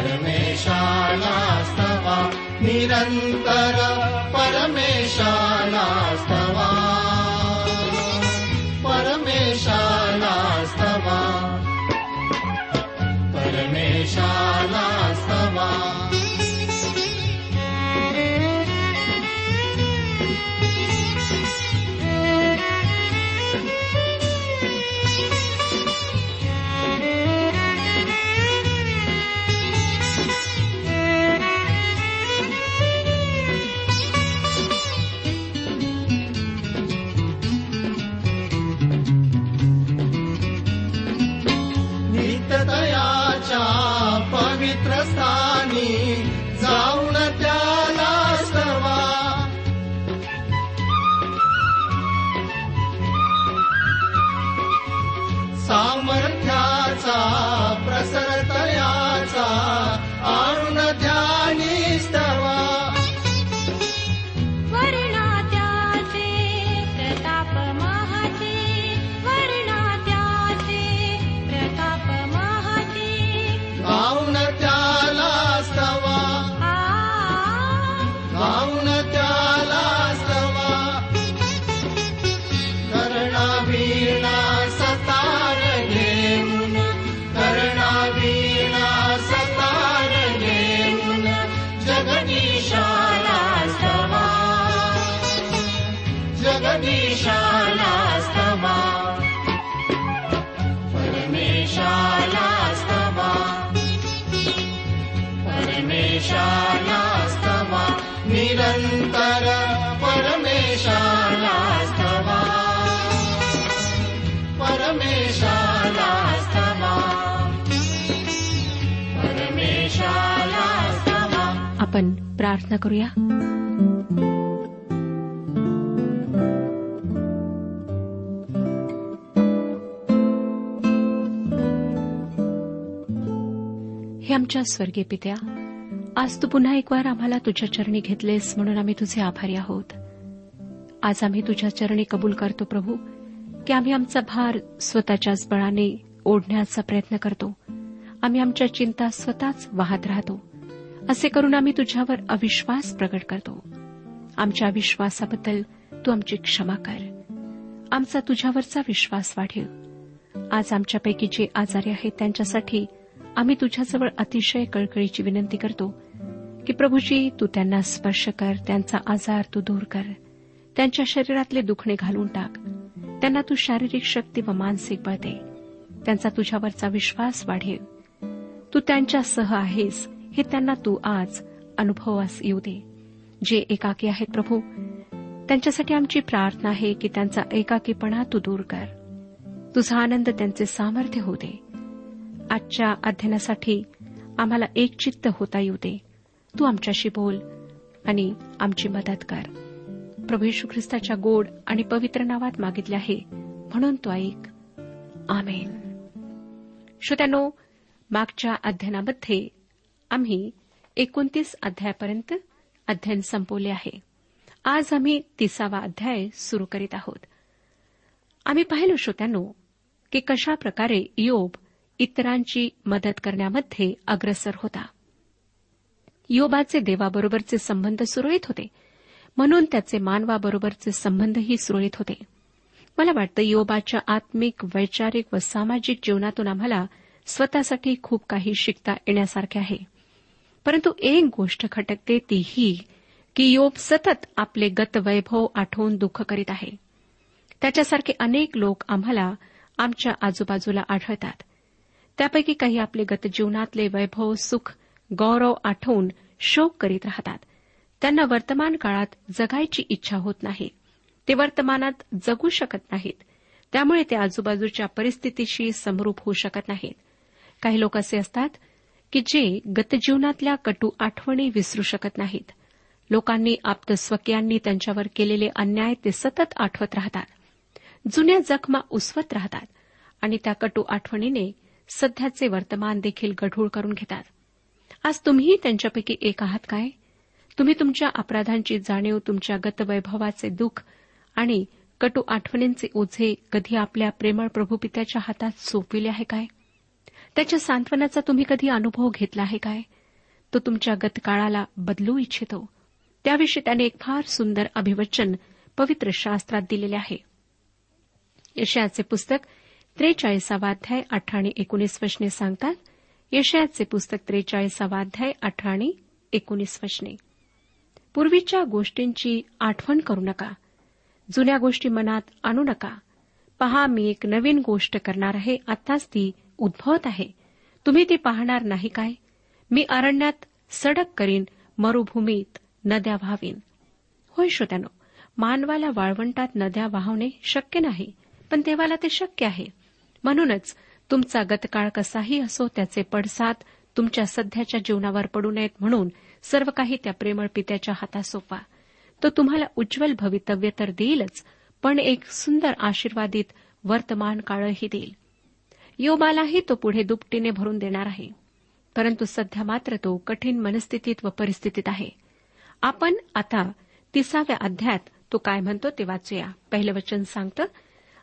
परमेशानास्तवा। निरन्तर परमेशानास्तवा। आपण प्रार्थना करूया. हे आमच्या स्वर्गीय पित्या आज तू पुन्हा एक वार आम्हाला तुझ्या चरणी घेतलेस म्हणून आम्ही तुझे आभारी आहोत. आज आम्ही तुझ्या चरणी कबूल करतो प्रभू की आम्ही आमचा भार स्वतःच्याच बळाने ओढण्याचा प्रयत्न करतो. आम्ही आमच्या चिंता स्वतःच वाहत राहतो. असे करून आम्ही तुझ्यावर अविश्वास प्रकट करतो. आमच्या विश्वासाबद्दल तू आमची क्षमा कर. आमचा तुझ्यावरचा विश्वास वाढेल. आज आमच्यापैकी जे आजारी आहेत त्यांच्यासाठी आम्ही तुझ्याजवळ अतिशय कळकळीची विनंती करतो की प्रभूजी तू त्यांना स्पर्श कर त्यांचा आजार तू दूर कर. त्यांच्या शरीरातले दुखणे घालून टाक. त्यांना तू शारीरिक शक्ती व मानसिक बळ दे. त्यांचा तुझ्यावरचा विश्वास वाढेल. तू त्यांच्यासह आहेस. हे त्यांना तू आज अनुभवास येऊ दे. जे एकाकी आहेत प्रभू त्यांच्यासाठी आमची प्रार्थना आहे की त्यांचा एकाकीपणा तू दूर कर. तुझा आनंद त्यांचे सामर्थ्य होऊ दे. आजच्या अध्ययनासाठी आम्हाला एक चित्त होता येऊ दे. तू आमच्याशी बोल आणि आमची मदत कर. प्रभू यशू ख्रिस्ताच्या गोड आणि पवित्र नावात मागितले आहे. म्हणून तो ऐक. आमेन. श्रोत्यानो मागच्या अध्ययनामध्ये आम्ही एकोणतीस अध्यायापर्यंत अध्ययन संपवले आहे. आज आम्ही तिसावा अध्याय सुरू करीत आहोत. आम्ही पाहिलो श्रोत्यानो की कशा प्रकारे योब इतरांची मदत करण्यामध्ये अग्रसर होता. योबाचे देवाबरोबरचे संबंध सुरळीत होते. म्हणून त्याचे मानवाबरोबरचे संबंधही सुरळीत होते. मला वाटतं योबाच्या आत्मिक वैचारिक व सामाजिक जीवनातून आम्हाला स्वतःसाठी खूप काही शिकता येण्यासारखे आहे. परंतु एक गोष्ट खटकते ती ही की योब सतत आपले गत वैभव आठवून दुःख करीत आहे. त्याच्यासारखे अनेक लोक आम्हाला आमच्या आजूबाजूला आढळतात. त्यापैकी काही आपले गत जीवनातले वैभव सुख गौरव आठवून शोक करीत राहतात. त्यांना वर्तमान काळात जगायची इच्छा होत नाही. ते वर्तमानात जगू शकत नाहीत. त्यामुळे ते आजूबाजूच्या परिस्थितीशी समरूप होऊ शकत नाहीत. काही लोक असे असतात की जे गतजीवनातल्या कटू आठवणी विसरू शकत नाहीत. लोकांनी आप्तस्वकीयांनी त्यांच्यावर केलेले अन्याय ते सतत आठवत राहतात. जुन्या जखमा उसवत राहतात आणि त्या कटू आठवणीने सध्याचे वर्तमान देखील गढूळ करून घेतात. आज तुम्हीही त्यांच्यापैकी एक आहात काय? तुम्ही तुमच्या अपराधांची जाणीव तुमच्या गतवैभवाचे दुःख आणि कटू आठवणींचे ओझे कधी आपल्या प्रेमळ प्रभुपित्याच्या हातात सोपविले आहे काय? त्याच्या सांत्वनाचा तुम्ही कधी अनुभव घेतला आहे काय? तो तुमच्या गतकाळाला बदलू इच्छितो. त्याविषयी त्याने एक फार सुंदर अभिवचन पवित्र शास्त्रात दिलेले आहे. यशयाचे पुस्तक त्रेचाळीसावाध्याय अठरा आणि एकोणीस वचने सांगतात यशयाचे पुस्तक त्रेचाळीसावाध्याय अठरा आणि एकोणीस वचने. पूर्वीच्या गोष्टींची आठवण करू नका. जुन्या गोष्टी मनात आणू नका. पहा मी एक नवीन गोष्ट करणार आहे आताच ती उद्भवत आहे. तुम्ही ती पाहणार नाही काय? मी अरण्यात सडक करीन मरुभूमीत नद्या व्हावीन. होय श्रोत्यानो मानवाला वाळवंटात नद्या वाहवणे शक्य नाही पण देवाला ते शक्य आहे. म्हणूनच तुमचा गतकाळ कसाही असो त्याचे पडसाद तुमच्या सध्याच्या जीवनावर पडू नयेत म्हणून सर्व काही त्या प्रेमळ पित्याच्या हातात सोपा तो तुम्हाला उज्ज्वल भवितव्य तर देईलच पण एक सुंदर आशीर्वादित वर्तमान काळही देईल. योबालाही तो पुढे दुपटीने भरून देणार आहे. परंतु सध्या मात्र तो कठीण मनस्थितीत व परिस्थितीत आहे. आपण आता तिसाव्या अध्यायात तो काय म्हणतो ते वाचूया. पहिलं वचन सांगतं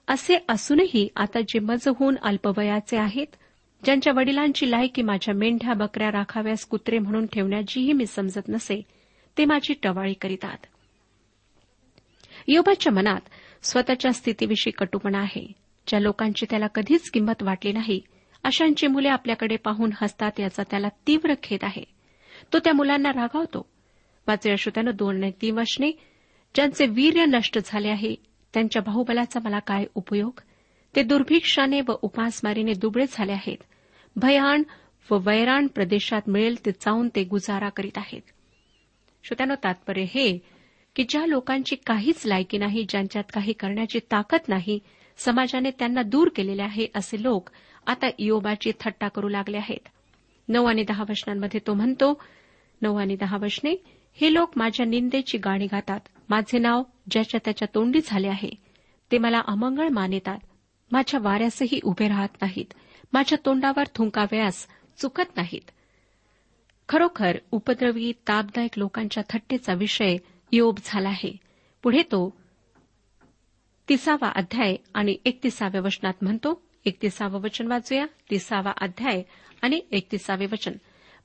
असे असूनही आता जे मज होऊन अल्पवयाचे आहेत ज्यांच्या वडिलांची लायकी माझ्या मेंढ्या बकऱ्या राखाव्यास कुत्रे म्हणून ठेवण्याचीही मी समजत नसे ते माझी टवाळी करीतात. योबाच्या मनात स्वतःच्या स्थितीविषयी कटुपणा आहे. ज्या लोकांची त्याला कधीच किंमत वाटली नाही अशांची मुले आपल्याकडे पाहून हसतात याचा त्याला तीव्र खेद आहे. तो त्या मुलांना रागावतो. वाचे श्रोत्यानं दोन आणि तीन वचने ज्यांचे वीर्य नष्ट झाले आहे त्यांच्या बाहुबलाचा मला काय उपयोग? ते दुर्भिक्षाने व उपासमारीने दुबळे झाले आहेत. भयाण व वैराण प्रदेशात मिळेल ते चावून ते गुजारा करीत आहेत. श्रोत्यानं तात्पर्य हे की ज्या लोकांची काहीच लायकी नाही ज्यांच्यात काही करण्याची ताकद नाही समाजाने त्यांना दूर केलेले आहे असे लोक आता योबाची थट्टा करू लागले आहेत. नऊ आणि दहा वचनांमध्ये तो म्हणतो नऊ आणि दहा वचने हे लोक माझ्या निंदेची गाणी गातात. माझे नाव ज्याच्या त्याच्या तोंडी झाले आहे. ते मला अमंगळ मानितात. माझ्या वाऱ्यासही उभे राहत नाहीत. माझ्या तोंडावर थुंकाव्यास चुकत नाहीत. खरोखर उपद्रवी तापदायक लोकांच्या थट्टेचा विषय योब झाला आहे. पुढे तो तिसावा अध्याय आणि एकतिसाव्या वचनात म्हणतो एकतिसावं वचन वाचूया तिसावा अध्याय आणि एकतिसावे वचन.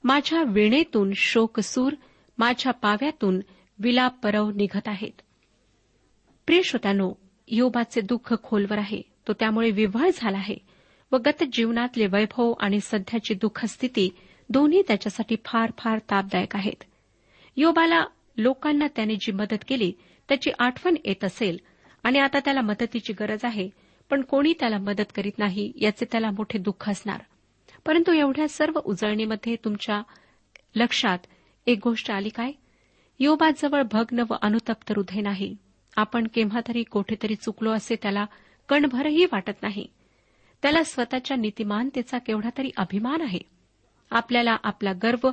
माझ्या विणेतून शोकसूर माझ्या पाव्यातून विलाप परव निघत आहेत. प्रिय श्रोत्यानो योबाचे दुःख खोलवर आहे तो त्यामुळे विव्हळ झाला आहे. व गत जीवनातले वैभव आणि सध्याची दुःखस्थिती दोन्ही त्याच्यासाठी फार फार तापदायक आहेत. योबाला लोकांना त्याने जी मदत केली त्याची आठवण येत असेल आणि आता त्याला मदतीची गरज आहे पण कोणी त्याला मदत करीत नाही याचे त्याला मोठे दुःख असणार. परंतु एवढ्या सर्व उजळणीमध्ये तुमच्या लक्षात एक गोष्ट आली काय? योबाजवळ भग्न व अनुतप्त हृदय नाही. आपण केव्हा तरी कोठेतरी चुकलो असे त्याला कणभरही वाटत नाही. त्याला स्वतःच्या नीतिमानतेचा केवढा तरी अभिमान आहे. आपल्याला आपला गर्व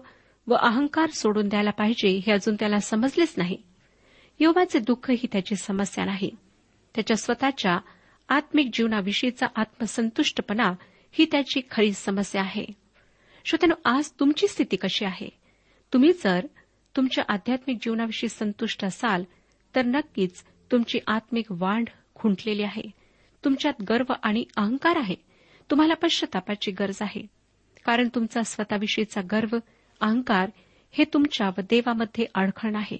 व अहंकार सोडून द्यायला पाहिजे हे अजून त्याला समजलेच नाही. योबाचे दुःख ही त्याची समस्या नाही. त्याच्या स्वतःच्या आत्मिक जीवनाविषयीचा आत्मसंतुष्टपणा ही त्याची खरी समस्या आहे. श्रोत्यानो आज तुमची स्थिती कशी आहे? तुम्ही जर तुमच्या आध्यात्मिक जीवनाविषयी संतुष्ट असाल तर नक्कीच तुमची आत्मिक वाढ खुंटलेली आहे. तुमच्यात गर्व आणि अहंकार आहे. तुम्हाला पश्चातापाची गरज आहे. कारण तुमचा स्वतःविषयीचा गर्व अहंकार हे तुमच्या व देवामध्ये अडखण आहे.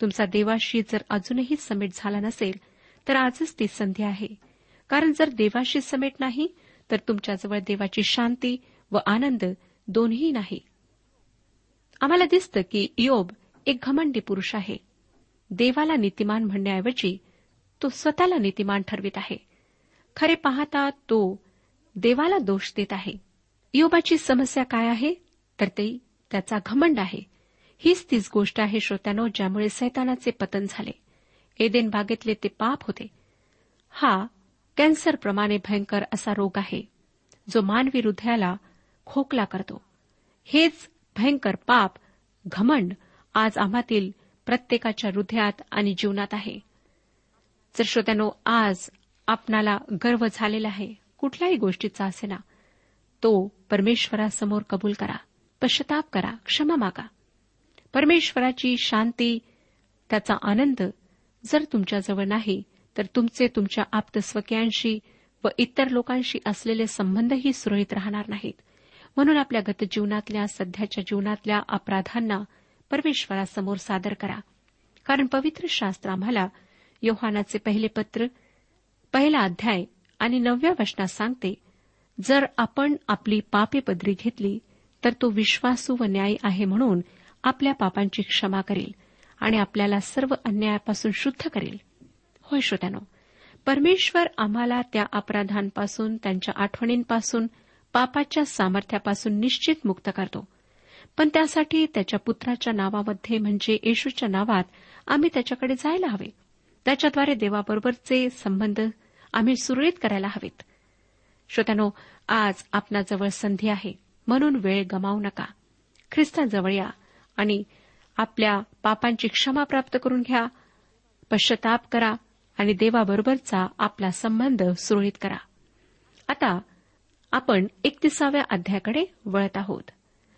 तुमचा देवाशी जर अजूनही समेट झाला नसेल तर आजच ती संधी आहे. कारण जर देवाशी समेट नाही तर तुमच्याजवळ देवाची शांती व आनंद दोन्ही नाही. आम्हाला दिसतं की योब एक घमंडी पुरुष आहे. देवाला नीतिमान म्हणण्याऐवजी तो स्वतःला नीतिमान ठरवित आहे. खरे पाहता तो देवाला दोष देत आहे. योबाची समस्या काय आहे? तर ते त्याचा घमंड आहे. हीच तीच गोष्ट आहे श्रोत्यानो ज्यामुळे सैतानाचे पतन झाले. एदेन बागेतले ते पाप होते. हा कॅन्सरप्रमाणे भयंकर असा रोग आहे जो मानवी हृदयाला खोकला करतो. हेच भयंकर पाप घमंड आज आम्हातील प्रत्येकाच्या हृदयात आणि जीवनात आहे. जर श्रोत्यानो आज आपणाला गर्व झालेला आहे कुठल्याही गोष्टीचा असेना तो परमेश्वरासमोर कबूल करा पश्चाताप करा क्षमा मागा. परमेश्वराची शांती त्याचा आनंद जर तुमच्याजवळ नाही तर तुमचे तुमच्या आप्तस्वकीयांशी व इतर लोकांशी असलेले संबंधही सुरळीत राहणार नाहीत. म्हणून आपल्या गतजीवनातल्या सध्याच्या जीवनातल्या अपराधांना परमेश्वरासमोर सादर करा. कारण पवित्र शास्त्र आम्हाला योहानाचे पहिले पत्र पहिला अध्याय आणि नवव्या वचनात सांगते जर आपण आपली पापे पदरी घेतली तर तो विश्वासू व न्यायी आहे म्हणून आपल्या पापांची क्षमा करेल. आणि आपल्याला सर्व अन्यायापासून शुद्ध करेल. होय श्रोत्यानो परमेश्वर आम्हाला त्या अपराधांपासून त्यांच्या आठवणींपासून पापाच्या सामर्थ्यापासून निश्चित मुक्त करतो. पण त्यासाठी त्याच्या पुत्राच्या नावामध्ये म्हणजे येशूच्या नावात आम्ही त्याच्याकडे जायला हवे. त्याच्याद्वारे देवाबरोबरचे संबंध आम्ही सुरळीत करायला हवेत. श्रोत्यानो आज आपणाजवळ संधी आहे म्हणून वेळ गमावू नका. ख्रिस्ताजवळ या आणि आपल्या पापांची क्षमा प्राप्त करून घ्या पश्चाताप करा आणि देवाबरोबरचा आपला संबंध सुरळीत करा. आता आपण एकतीसाव्या अध्यायाकडे वळत आहोत.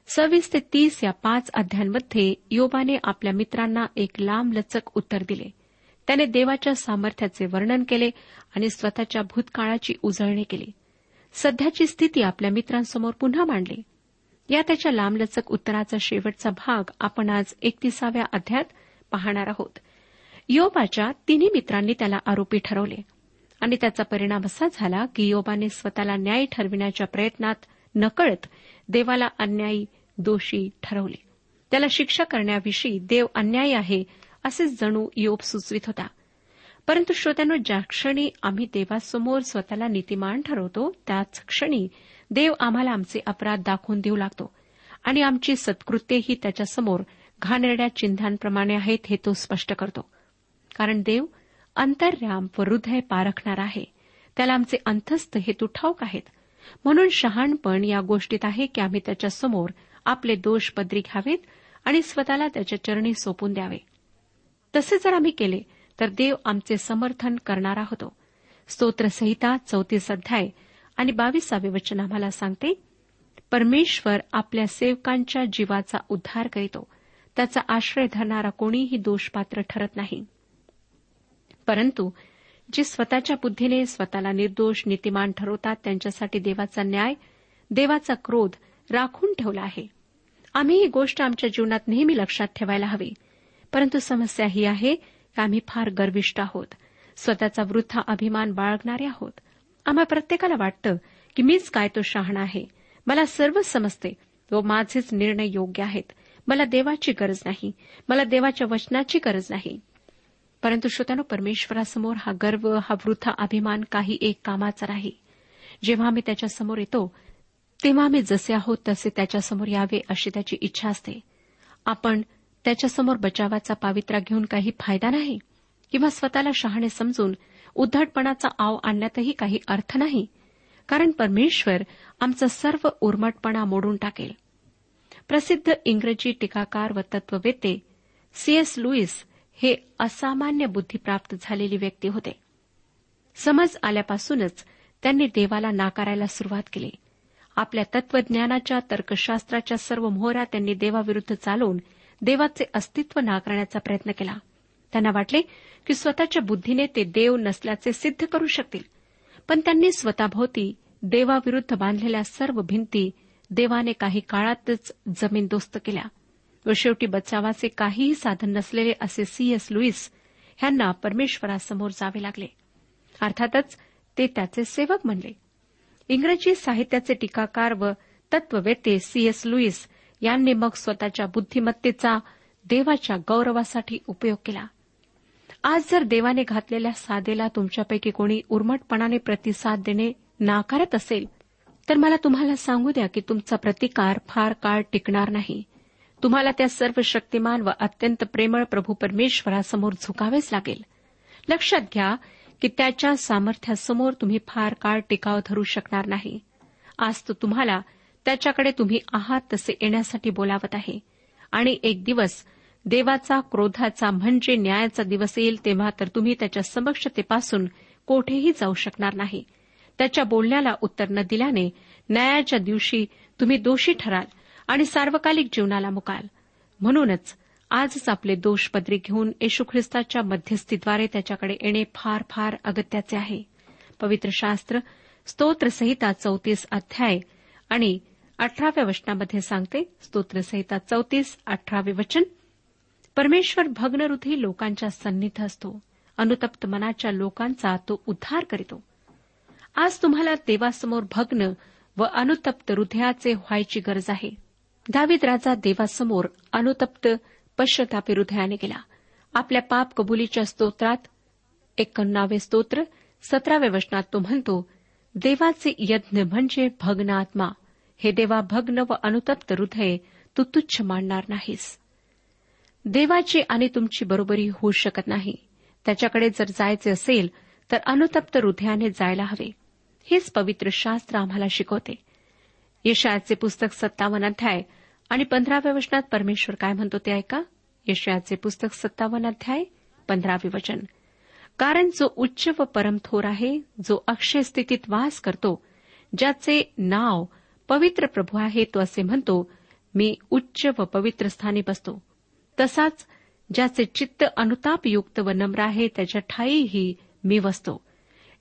सव्वीस ते तीस या पाच अध्यायांमध्ये योबाने आपल्या मित्रांना एक लांबलचक उत्तर दिले. त्याने देवाच्या सामर्थ्याचे वर्णन केले आणि स्वतःच्या भूतकाळाची उजळणी केली. सध्याची स्थिती आपल्या मित्रांसमोर पुन्हा मांडली. या त्याच्या लांबलचक उत्तराचा शेवटचा भाग आपण आज एकतीसाव्या अध्यात पाहणार आहोत. योबाच्या तिन्ही मित्रांनी त्याला आरोपी ठरवले आणि त्याचा परिणाम असा झाला की योबाने स्वतःला न्याय ठरविण्याच्या प्रयत्नात नकळत देवाला अन्यायी दोषी ठरवले. त्याला शिक्षा करण्याविषयी देव अन्यायी आहे असेच जणू योब सुचवित होता. परंतु श्रोत्यानो ज्या क्षणी आम्ही देवासमोर स्वतःला नीतिमान ठरवतो त्याच क्षणी देव आम्हाला आमचे अपराध दाखवून देऊ लागतो. आणि आमची सत्कृत्येही त्याच्यासमोर घाणेरड्या चिन्हांप्रमाणे आहेत हे तो स्पष्ट करतो. कारण देव अंतर्याम व हृदय पारखणार आहे. त्याला आमचे अंतस्थ हेतू ठाऊक आहेत. म्हणून शहाणपण या गोष्टीत आहे की आम्ही त्याच्यासमोर आपले दोष पदरी घ्यावेत आणि स्वतःला त्याच्या चरणी सोपून द्यावे. तसे जर आम्ही केले तर देव आमचे समर्थन करणारा होतो. स्तोत्रसहिता चौतीस अध्याय आणि बावीसावे वचन आम्हाला सांगते परमेश्वर आपल्या सेवकांच्या जीवाचा उद्धार करीतो. त्याचा आश्रय धरणारा कोणीही दोषपात्र ठरत नाही. परंतु जे स्वतःच्या बुद्धीने स्वतःला निर्दोष नीतिमान ठरवतात त्यांच्यासाठी देवाचा न्याय देवाचा क्रोध राखून ठेवला आहे. आम्ही ही गोष्ट आमच्या जीवनात नेहमी लक्षात ठेवायला हवी. परंतु समस्या ही आहे की आम्ही फार गर्विष्ठ आहोत. स्वतःचा वृद्धा अभिमान बाळगणारे आहोत. आम्हा प्रत्येकाला वाटतं की मीच काय तो शहाणा आहे. मला सर्वच समजते. व माझेच निर्णय योग्य आहेत. मला देवाची गरज नाही. मला देवाच्या वचनाची गरज नाही. परंतु श्रोत्यानो परमेश्वरासमोर हा गर्व हा वृथा अभिमान काही एक कामाचा नाही जेव्हा आम्ही त्याच्यासमोर येतो तेव्हा आम्ही जसे आहोत तसे त्याच्यासमोर यावे अशी त्याची इच्छा असते. आपण त्याच्यासमोर बचावाचा पावित्रा घेऊन काही फायदा नाही? किंवा स्वतःला शहाणे समजून उद्धटपणाचा आव आणण्यातही काही अर्थ नाही. कारण परमेश्वर आमचा सर्व उर्मटपणा मोडून टाकेल. प्रसिद्ध इंग्रजी टीकाकार व तत्ववेते सीएस लुईस हे असामान्य बुद्धिप्राप्त झालेली व्यक्ती होते. समज आल्यापासूनच त्यांनी देवाला नाकारायला सुरुवात केली. आपल्या तत्वज्ञानाच्या तर्कशास्त्राच्या सर्व मोहरा त्यांनी देवाविरुद्ध चालवून देवाचे अस्तित्व नाकारण्याचा प्रयत्न केला. त्यांना वाटले की स्वतःच्या बुद्धीने ते देव नसल्याचे सिद्ध करू शकतील. पण त्यांनी स्वतःभोवती देवाविरुद्ध बांधलेल्या सर्व भिंती देवाने काही काळातच जमीनदोस्त केल्या. व शेवटी बचावाचे काहीही साधन नसलेले असे सी. एस. लुईस ह्यांना परमेश्वरासमोर जावे लागले. अर्थातच ते त्याचे सेवक म्हणले. इंग्रजी साहित्याचे टीकाकार व तत्ववेते सी. एस. लुईस यांनी मग स्वतःच्या बुद्धिमत्तेचा देवाच्या गौरवासाठी उपयोग केला. आज जर देवाने घातलेल्या साधेला तुमच्यापैकी कोणी उर्मटपणाने प्रतिसाद देणे नाकारत असेल तर मला तुम्हाला सांगू द्या की तुमचा प्रतिकार फार काळ टिकणार नाही. तुम्हाला त्या सर्व शक्तिमान व अत्यंत प्रेमळ प्रभू परमेश्वरासमोर झुकावेच लागेल. लक्षात घ्या की त्याच्या सामर्थ्यासमोर तुम्ही फार काळ टिकाव धरू शकणार नाही. आज तो तुम्हाला त्याच्याकडे तुम्ही आहात तसे येण्यासाठी बोलावत आहे. आणि एक दिवस देवाचा क्रोधाचा म्हणजे न्यायाचा दिवस येईल तेव्हा तर तुम्ही त्याच्या समक्षतेपासून कोठेही जाऊ शकणार नाही. त्याच्या बोलण्याला उत्तर न दिल्याने न्यायाच्या दिवशी तुम्ही दोषी ठराल आणि सार्वकालिक जीवनाला मुकाल. म्हणूनच आजच आपले दोष पदरी घेऊन येशू ख्रिस्ताच्या मध्यस्थीद्वारे त्याच्याकडे येणे फार फार अगत्याचे आहे. पवित्र शास्त्र स्तोत्रसहिता चौतीस अध्याय आणि अठराव्या वचनामध्ये सांगते स्तोत्रसहिता चौतीस अठरावे वचन परमेश्वर भग्नहृदयी लोकांच्या सन्निध असतो. अनुतप्त मनाच्या लोकांचा तो उद्धार करीतो. आज तुम्हाला देवासमोर भग्न व अनुतप्त हृदयाचे व्हायची गरज आहे. दावीद राजा देवासमोर अनुतप्त पश्चतापी हृदयाने गेला. आपल्या पाप कबुलीच्या स्तोत्रात एकोणनावे स्तोत्र सतराव्या वचनात तो म्हणतो देवाचे यज्ञ म्हणजे भग्न आत्मा हे देवा भग्न व अनुतप्त हृदय तू तुच्छ मानणार नाहीस. देवाची आणि तुमची बरोबरी होऊ शकत नाही. त्याच्याकडे जर जायचे असेल तर अनुतप्त हृदयाने जायला हवे. हेच पवित्र शास्त्र आम्हाला शिकवते. यशयाचे पुस्तक सत्तावन्न अध्याय आणि पंधराव्या वचनात परमेश्वर काय म्हणतो ते ऐका? यशयाचे पुस्तक सत्तावन्न अध्याय पंधरावे वचन. कारण जो उच्च व परमथोर आहे जो अक्षय स्थितीत वास करतो ज्याचे नाव पवित्र प्रभू आहे तो असे म्हणतो मी उच्च व पवित्र स्थानी बसतो. तसाच ज्याचे चित्त अनुतापयुक्त व नम्र आहे त्याच्या ठाईही मी वसतो.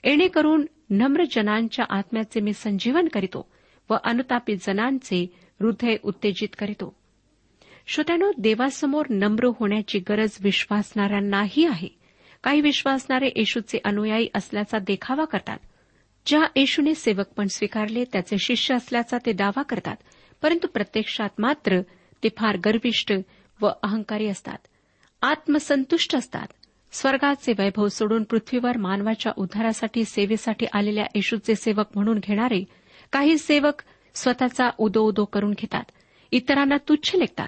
येणेकरून नम्र जनांच्या आत्म्याचे मी संजीवन करीतो व अनुतापी जनांचे हृदय उत्तेजित करीतो. श्रोत्यानो देवासमोर नम्र होण्याची गरज विश्वासणाऱ्यांनाही आहे. काही विश्वासणारे येशूचे अनुयायी असल्याचा देखावा करतात. ज्या येशूने सेवकपण स्वीकारले त्याचे शिष्य असल्याचा ते दावा करतात. परंतु प्रत्यक्षात मात्र ते फार गर्विष्ठ व अहंकारी असतात. आत्मसंतुष्ट असतात. स्वर्गाचे वैभव सोडून पृथ्वीवर मानवाच्या उद्धारासाठी सेवेसाठी आलेल्या येशूचे सेवक म्हणून घेणारे काही सेवक स्वतःचा उदो उदो करून घेतात. इतरांना तुच्छ लेखतात.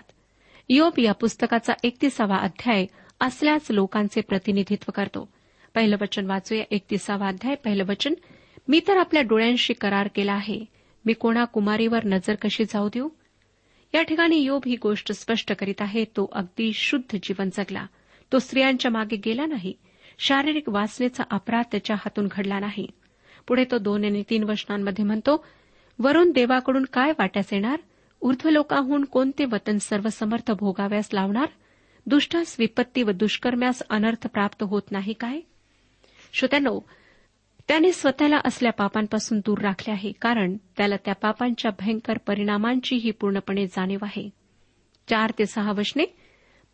योब या पुस्तकाचा एकतीसावा अध्याय असल्याच लोकांचे प्रतिनिधित्व करतो. पहिलं वचन वाचूया. एकतीसावा अध्याय. पहिलं वचन मी तर आपल्या डोळ्यांशी करार केला आहे. मी कोणा कुमारीवर नजर कशी जाऊ देऊ? या ठिकाणी योब ही गोष्ट स्पष्ट करीत आहे तो अगदी शुद्ध जीवन जगला. तो स्त्रियांच्या मागे गेला नाही. शारीरिक वासनेचा अपराध त्याच्या हातून घडला नाही. पुढे तो दोन आणि तीन वचनांमध्ये म्हणतो वरून देवाकडून काय वाट्यास येणार? ऊर्ध्वलोकाहून कोणते वतन सर्वसमर्थ भोगाव्यास लावणार? दुष्टास विपत्ती व दुष्कर्म्यास अनर्थ प्राप्त होत नाही काय? श्रोत्यानो त्याने स्वतःला असल्या पापांपासून दूर राखले आहे कारण त्याला त्या पापांच्या भयंकर परिणामांचीही पूर्णपणे जाणीव आहे. चार ते सहा वचने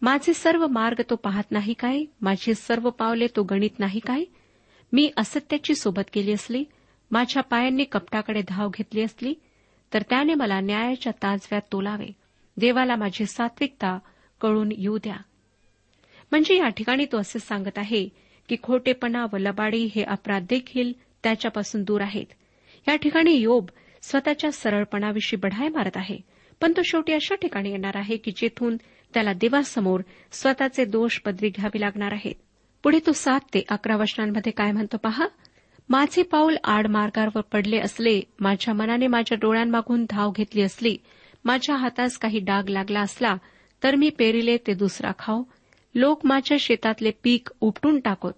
माझे सर्व मार्ग तो पाहत नाही काय? माझे सर्व पावले तो गणित नाही काय? मी असत्याची सोबत केली असली माझ्या पायांनी कपटाकडे धाव घेतली असली तर त्याने मला न्यायाच्या ताजव्यात तोलावे. देवाला माझी सात्विकता कळून येऊ द्या. म्हणजे या ठिकाणी तो असे सांगत आहे की खोटेपणा व लबाडी हे अपराध देखील त्याच्यापासून दूर आहेत. या ठिकाणी योब स्वतःच्या सरळपणाविषयी बढाय मारत आहे. पण तो शेवटी अशा ठिकाणी येणार आहे की जेथून त्याला देवासमोर स्वतःचे दोष पदरी घ्यावी लागणार आहेत. पुढे तो सात ते अकरा वचनांमध्ये काय म्हणतो पहा? माझे पाऊल आड मार्गावर पडले असले माझ्या मनाने माझ्या डोळ्यांमागून धाव घेतली असली माझ्या हातास काही डाग लागला असला तर मी पेरिले ते दुसरा खाऊ. लोक माझ्या शेतातले पीक उपटून टाकोत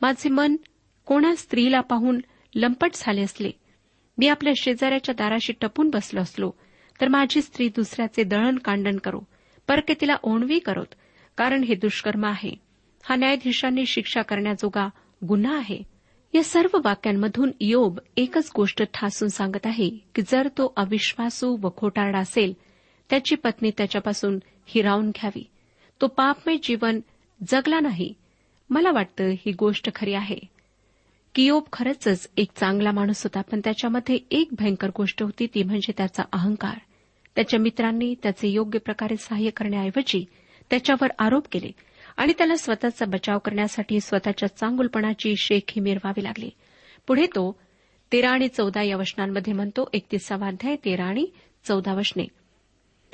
माझे मन कोणा स्त्रीला पाहून लंपट झाले असले. मी आपल्या शेजाऱ्याच्या दाराशी टपून बसलो असलो तर माझी स्त्री दुसऱ्याचे दळण कांडण करो परके तिला ओणवी करोत कारण हे दुष्कर्म आहे. हा न्यायाधीशांनी शिक्षा करण्याजोगा गुन्हा आहे. या सर्व वाक्यांमधून योब एकच गोष्ट ठासून सांगत आहे की जर तो अविश्वासू व खोटारडा असेल त्याची पत्नी त्याच्यापासून हिरावून घ्यावी. तो पापमय जीवन जगला नाही. मला वाटतं ही गोष्ट खरी आहे. कियोप खरंच एक चांगला माणूस होता पण त्याच्यामध्ये एक भयंकर गोष्ट होती ती म्हणजे त्याचा अहंकार. त्याच्या मित्रांनी त्याचे योग्य प्रकारे सहाय्य करण्याऐवजी त्याच्यावर आरोप केले आणि त्याला स्वतःचा बचाव करण्यासाठी स्वतःच्या चांगुलपणाची शेखी मिरवावी लागली. पुढे तो तेरा आणि चौदा या वचनांमध्ये म्हणतो एकतीसावा अध्याय तेरा आणि चौदा वचने.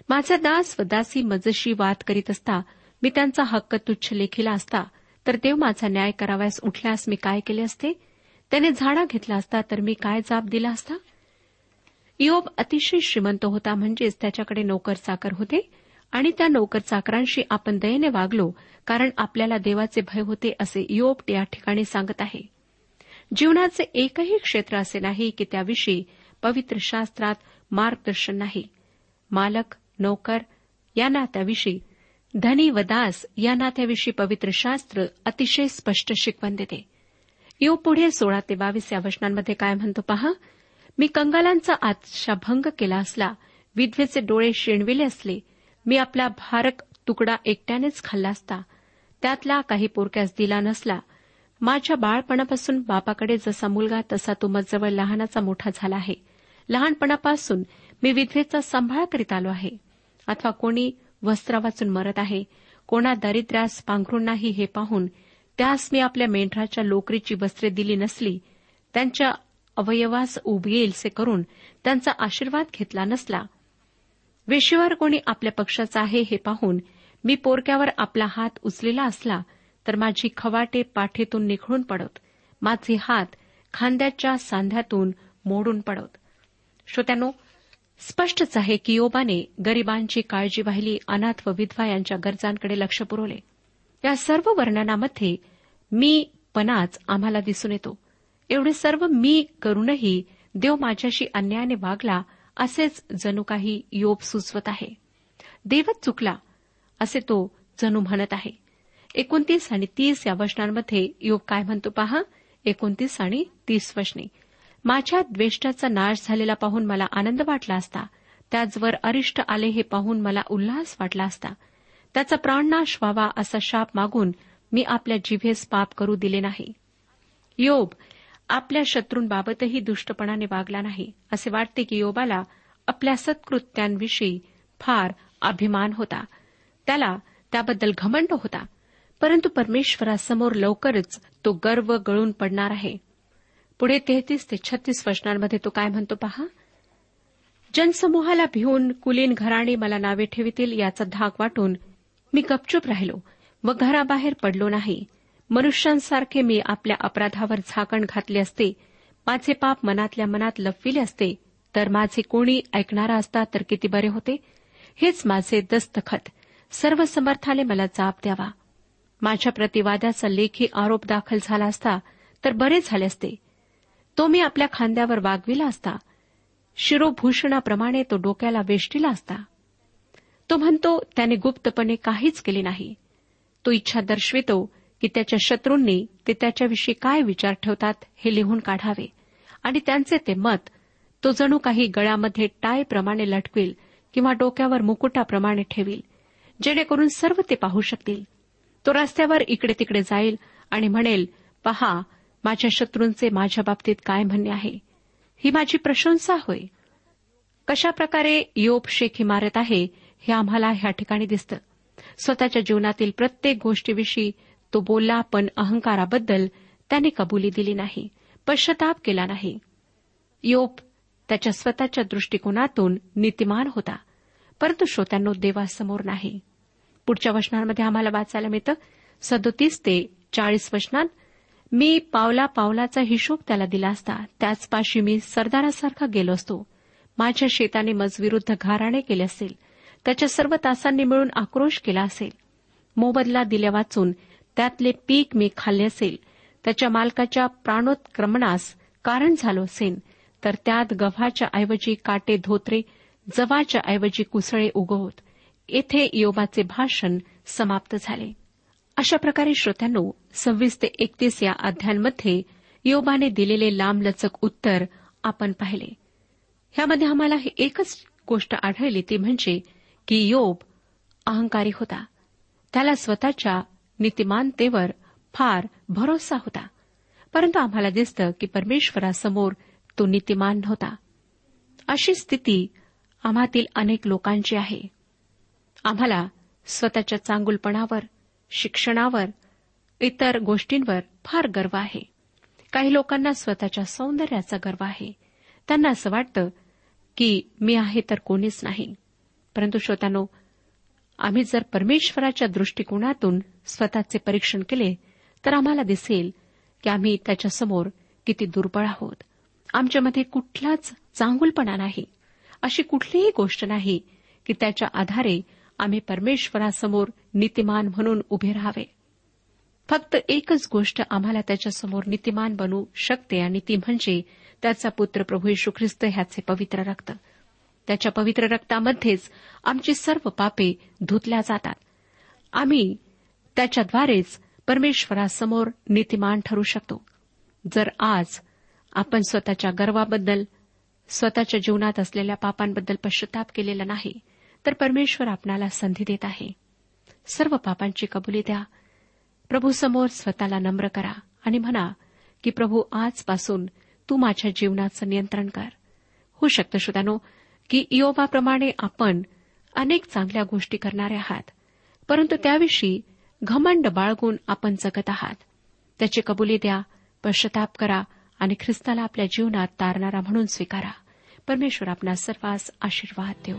माझा दास व दासी मजशी वाद करीत असता मी त्यांचा हक्क तुच्छ लेखिला असता तर देव माझा न्याय करावयास उठल्यास मी काय केले असते? त्याने झाडा घेतला असता तर मी काय जाब दिला असता? योब अतिशय श्रीमंत होता म्हणजेच त्याच्याकडे नोकर चाकर होते आणि त्या नोकर चाकरांशी आपण दयेने वागलो कारण आपल्याला देवाचे भय होते असे योब या ठिकाणी सांगत आहे. जीवनाचे एकही क्षेत्र असे नाही की त्याविषयी पवित्र शास्त्रात मार्गदर्शन नाही. मालक नोकर या नात्याविषयी धनी व दास या नात्याविषयी पवित्र शास्त्र अतिशय स्पष्ट शिकवण देते. यो पुढे सोळा ते बावीस या वचनांमध्ये काय म्हणतो पहा? मी कंगालांचा आशाभंग केला असला विधवेचे डोळे शेणविले असले मी आपला भारक तुकडा एकट्यानेच खाल्ला असता त्यातला काही पोरक्यास दिला नसला माझ्या बाळपणापासून बापाकडे जसा मुलगा तसा तो मजवळ लहानाचा मोठा झाला आहे. लहानपणापासून मी विधवेचा सांभाळ करीत आलो आहे. अथवा कोणी वस्त्र वाचून मरत आहे. कोणा दारिद्र्यास पांघरून नाही हे पाहून त्यास मी आपल्या मेंढराच्या लोकरीची वस्त्रे दिली नसली. त्यांच्या अवयवास उब येईलसे करून त्यांचा आशीर्वाद घेतला नसला. वेशीवर कोणी आपल्या पक्षाचा आहे हे पाहून मी पोरक्यावर आपला हात उचलेला असला तर माझी खवाटे पाठीतून निखळून पडत. माझे हात खांद्याच्या सांध्यातून मोडून पडत. श्रोत्यानो स्पष्टच आहे की योबाने गरिबांची काळजी वाहिली अनाथ व विधवा यांच्या गरजांकडे लक्ष पुरवले. या सर्व वर्णनामध्ये मी पणाच आम्हाला दिसून येतो. एवढे सर्व मी करूनही देव माझ्याशी अन्यायाने वागला असेच जणू काही योब सुचवत आहे. देवच चुकला असे तो जणू म्हणत आहे. एकोणतीस आणि तीस या वचनांमध्ये योग काय म्हणतो पहा? एकोणतीस आणि तीस वचने. माझ्या द्वेष्टाचा नाश झालेला पाहून मला आनंद वाटला असता. त्याचवर अरिष्ट आले हे पाहून मला उल्हास वाटला असता. त्याचा प्राणनाश व्हावा असा शाप मागून मी आपल्या जिभेस पाप करू दिले नाही. योब आपल्या शत्रूंबाबतही दुष्टपणाने वागला नाही असे वाटते की योबाला आपल्या सत्कृत्यांविषयी फार अभिमान होता. त्याला त्याबद्दल घमंड होता परंतु परमेश्वरासमोर लवकरच तो गर्व गळून पडणार आहे. पुढे तेहतीस ते छत्तीस वचनांमध्ये तो काय म्हणतो पहा? जनसमूहाला भिवून कुलीन घराणे मला नावे ठेवितील याचा धाक वाटून मी गपचूप राहिलो. व घराबाहेर पडलो नाही. मनुष्यांसारखे मी आपल्या अपराधावर झाकण घातले असते. माझे पाप मनातल्या मनात लपविले असते. तर माझे कोणी ऐकणारा असता तर किती बरे होते? हेच माझे दस्तखत. सर्व समर्थाने मला जाप द्यावा. माझ्या प्रतिवादाचा लेखी आरोप दाखल झाला असता तर बरे झाले असते. तो मी आपल्या खांद्यावर वागविला असता. शिरोभूषणाप्रमाणे तो डोक्याला वेष्टीला असता. तो म्हणतो त्याने गुप्तपणे काहीच केले नाही. तो इच्छा दर्शवितो की त्याच्या शत्रूंनी ते त्याच्याविषयी काय विचार ठेवतात हे लिहून काढावे. आणि त्यांचे ते मत तो जणू काही गळ्यामध्ये टायप्रमाणे लटकविल किंवा डोक्यावर मुकुटाप्रमाणे ठेवील जेणेकरून सर्व ते पाहू शकतील. तो रस्त्यावर इकडे तिकडे जाईल आणि म्हणेल पहा माझ्या शत्रूंचे माझ्या बाबतीत काय म्हणणे आहे? ही माझी प्रशंसा होय. कशा प्रकारे योप शेख इमारत आहे हे आम्हाला ह्या ठिकाणी दिसतं. स्वतःच्या जीवनातील प्रत्येक गोष्टीविषयी तो बोलला पण अहंकाराबद्दल त्याने कबुली दिली नाही पश्चाताप केला नाही. योप त्याच्या स्वतःच्या दृष्टिकोनातून नीतिमान होता परंतु श्रोत्यांनो देवासमोर नाही. पुढच्या वचनांमध्ये आम्हाला वाचायला मिळतं. सदोतीस ते चाळीस वचनात मी पावला पावलाचा हिशोब त्याला दिला असता त्याचपाशी मी सरदारासारखा गेलो असतो. माझ्या शेताने मजविरुद्ध घाराणे केले असेल. त्याच्या सर्व तासांनी मिळून आक्रोश केला असेल. मोबदला दिल्या वाचून त्यातले पीक मी खाल्ले असेल. त्याच्या मालकाच्या प्राणोत्क्रमणास कारण झालो असेल तर त्यात गव्हाच्या ऐवजी काटे धोत्रे जवाच्या ऐवजी कुसळे उगवत. येथे योबाचे भाषण समाप्त झाले. अशा प्रकारे श्रोत्यांनो सव्वीस ते एकतीस या अध्यायांमध्ये योबाने दिलेले लांबलचक उत्तर आपण पाहिले. ह्यामध्ये आम्हाला ही एकच गोष्ट आढळली ती म्हणजे की योब अहंकारी होता. त्याला स्वतःच्या नीतिमानतेवर फार भरोसा होता. परंतु आम्हाला दिसतं की परमेश्वरासमोर तो नीतिमान नव्हता. अशी स्थिती आम्हातील अनेक लोकांची आहे. आम्हाला स्वतःच्या चांगुलपणावर शिक्षणावर इतर गोष्टींवर फार गर्व आहे. काही लोकांना स्वतःच्या सौंदर्याचा गर्व आहे. त्यांना असं वाटतं की मी आहे तर कोणीच नाही. परंतु श्रोतानो आम्ही जर परमेश्वराच्या दृष्टिकोनातून स्वतःचे परीक्षण केले तर आम्हाला दिसेल की आम्ही त्याच्यासमोर किती दुर्बळ आहोत. आमच्यामध्ये कुठलाच चांगुलपणा नाही. अशी कुठलीही गोष्ट नाही की त्याच्या आधारे आम्ही परमेश्वरासमोर नीतिमान म्हणून उभे राहावे. फक्त एकच गोष्ट आम्हाला त्याच्यासमोर नीतिमान बनू शकते आणि ती म्हणजे त्याचा पुत्र प्रभू येशू ख्रिस्त ह्याचे पवित्र रक्त. त्याच्या पवित्र रक्तामध्येच आमची सर्व पापे धुतल्या जातात. आम्ही त्याच्याद्वारेच परमेश्वरासमोर नीतिमान ठरू शकतो. जर आज आपण स्वतःच्या गर्वाबद्दल स्वतःच्या जीवनात असलेल्या पापांबद्दल पश्चाताप केलेला नाही तर परमेश्वर आपणाला संधी देत आहे. सर्व पापांची कबुली द्या. प्रभूसमोर स्वतःला नम्र करा आणि म्हणा की प्रभू आजपासून तू माझ्या जीवनाचं नियंत्रण कर. होऊ शकतं श्रोतानो की इयोबाप्रमाणे आपण अनेक चांगल्या गोष्टी करणारे आहात परंतु त्याविषयी घमंड बाळगून आपण जगत आहात. त्याची कबुली द्या पश्चाताप करा आणि ख्रिस्ताला आपल्या जीवनात तारणारा म्हणून स्वीकारा. परमेश्वर आपला सर्वांस आशीर्वाद देऊ.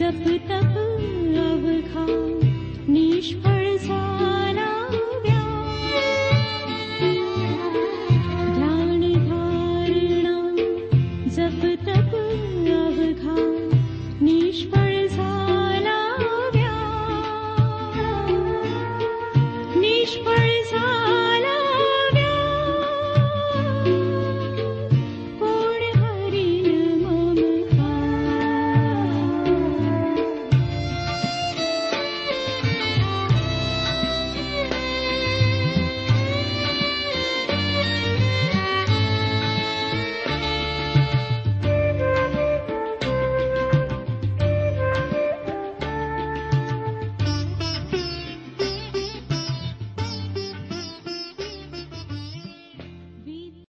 जप तप सप्तव निष्पा